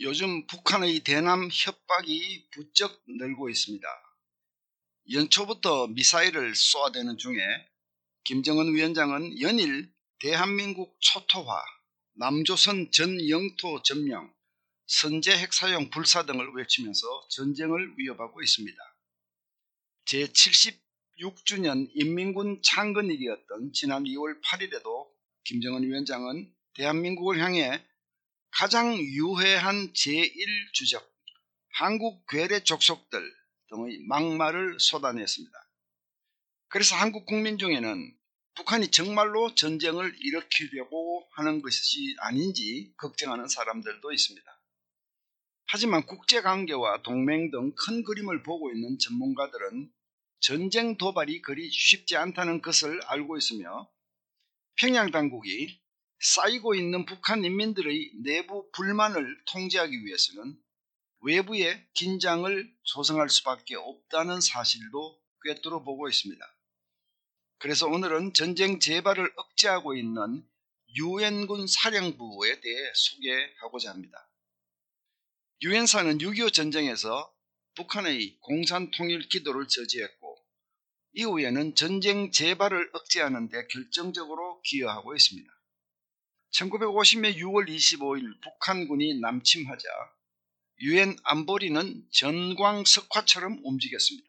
요즘 북한의 대남 협박이 부쩍 늘고 있습니다. 연초부터 미사일을 쏘아대는 중에 김정은 위원장은 연일 대한민국 초토화, 남조선 전 영토 점령, 선제 핵사용 불사 등을 외치면서 전쟁을 위협하고 있습니다. 제76주년 인민군 창건일이었던 지난 2월 8일에도 김정은 위원장은 대한민국을 향해 가장 유해한 제1주적 한국 괴뢰 족속들 등의 막말을 쏟아냈습니다. 그래서 한국 국민 중에는 북한이 정말로 전쟁을 일으키려고 하는 것이 아닌지 걱정하는 사람들도 있습니다. 하지만 국제관계와 동맹 등 큰 그림을 보고 있는 전문가들은 전쟁 도발이 그리 쉽지 않다는 것을 알고 있으며 평양 당국이 쌓이고 있는 북한 인민들의 내부 불만을 통제하기 위해서는 외부의 긴장을 조성할 수밖에 없다는 사실도 꿰뚫어 보고 있습니다. 그래서 오늘은 전쟁 재발을 억제하고 있는 유엔군 사령부에 대해 소개하고자 합니다. 유엔사는 6.25 전쟁에서 북한의 공산 통일 기도를 저지했고 이후에는 전쟁 재발을 억제하는 데 결정적으로 기여하고 있습니다. 1950년 6월 25일 북한군이 남침하자 유엔 안보리는 전광석화처럼 움직였습니다.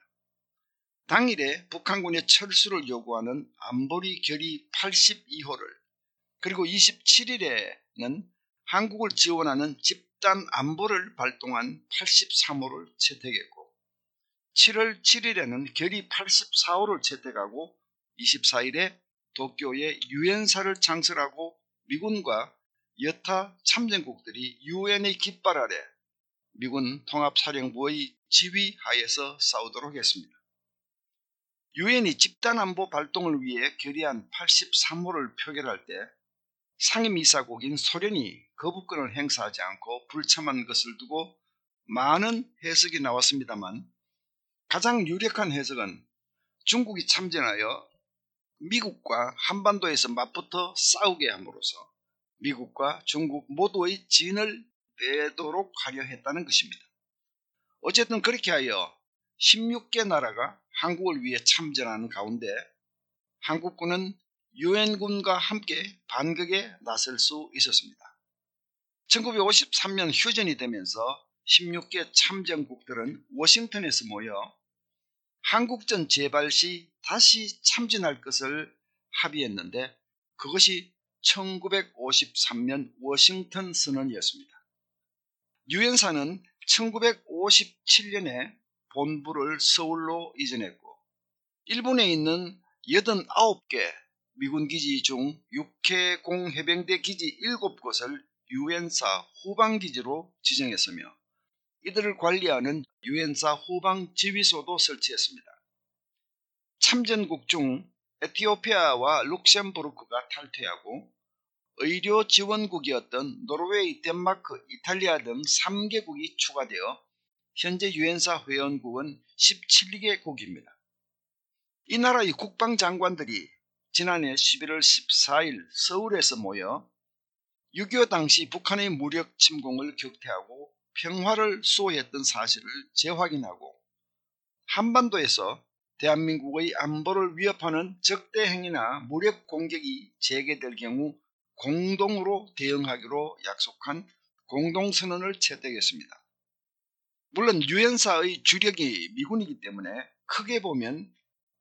당일에 북한군의 철수를 요구하는 안보리 결의 82호를 그리고 27일에는 한국을 지원하는 집단 안보를 발동한 83호를 채택했고 7월 7일에는 결의 84호를 채택하고 24일에 도쿄에 유엔사를 창설하고 미군과 여타 참전국들이 유엔의 깃발 아래 미군 통합사령부의 지휘하에서 싸우도록 했습니다. 유엔이 집단안보 발동을 위해 결의한 83호를 표결할 때 상임이사국인 소련이 거부권을 행사하지 않고 불참한 것을 두고 많은 해석이 나왔습니다만 가장 유력한 해석은 중국이 참전하여 미국과 한반도에서 맞붙어 싸우게 함으로써 미국과 중국 모두의 진을 빼도록 하려 했다는 것입니다. 어쨌든 그렇게 하여 16개 나라가 한국을 위해 참전하는 가운데 한국군은 유엔군과 함께 반격에 나설 수 있었습니다. 1953년 휴전이 되면서 16개 참전국들은 워싱턴에서 모여 한국전 재발 시 다시 참전할 것을 합의했는데 그것이 1953년 워싱턴 선언이었습니다. 유엔사는 1957년에 본부를 서울로 이전했고 일본에 있는 89개 미군 기지 중 육해공 해병대 기지 7곳을 유엔사 후방 기지로 지정했으며 이들을 관리하는 유엔사 후방 지휘소도 설치했습니다. 참전국 중 에티오피아와 룩셈부르크가 탈퇴하고 의료 지원국이었던 노르웨이, 덴마크, 이탈리아 등 3개국이 추가되어 현재 유엔사 회원국은 17개국입니다. 이 나라의 국방장관들이 지난해 11월 14일 서울에서 모여 6.25 당시 북한의 무력 침공을 격퇴하고 평화를 수호했던 사실을 재확인하고 한반도에서 대한민국의 안보를 위협하는 적대 행위나 무력 공격이 재개될 경우 공동으로 대응하기로 약속한 공동선언을 채택했습니다. 물론 유엔사의 주력이 미군이기 때문에 크게 보면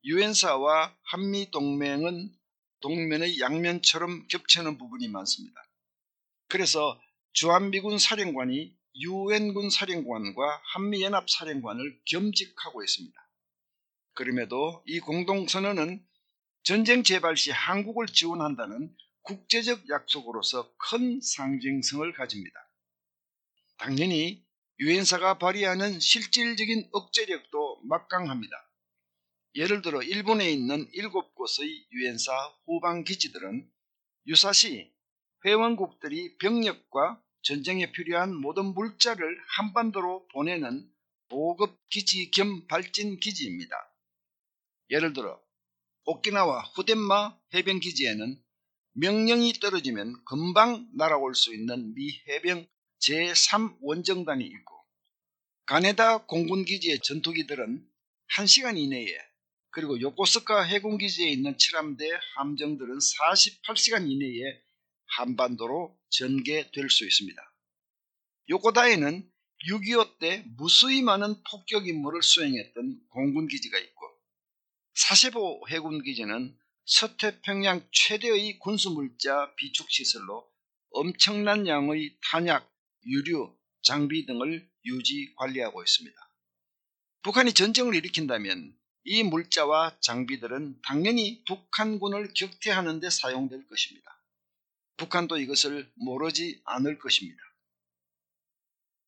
유엔사와 한미동맹은 동면의 양면처럼 겹치는 부분이 많습니다. 그래서 주한미군 사령관이 유엔군 사령관과 한미연합 사령관을 겸직하고 있습니다. 그럼에도 이 공동선언은 전쟁 재발 시 한국을 지원한다는 국제적 약속으로서 큰 상징성을 가집니다. 당연히 유엔사가 발휘하는 실질적인 억제력도 막강합니다. 예를 들어 일본에 있는 7곳의 유엔사 후방 기지들은 유사시 회원국들이 병력과 전쟁에 필요한 모든 물자를 한반도로 보내는 보급 기지 겸 발진 기지입니다. 예를 들어 오키나와 후덴마 해병기지에는 명령이 떨어지면 금방 날아올 수 있는 미 해병 제3원정단이 있고 가네다 공군기지의 전투기들은 1시간 이내에 그리고 요코스카 해군기지에 있는 칠함대 함정들은 48시간 이내에 한반도로 전개될 수 있습니다. 요코다에는 6.25 때 무수히 많은 폭격 임무를 수행했던 공군기지가 있고 사세보 해군기지는 서태평양 최대의 군수물자 비축시설로 엄청난 양의 탄약, 유류, 장비 등을 유지 관리하고 있습니다. 북한이 전쟁을 일으킨다면 이 물자와 장비들은 당연히 북한군을 격퇴하는 데 사용될 것입니다. 북한도 이것을 모르지 않을 것입니다.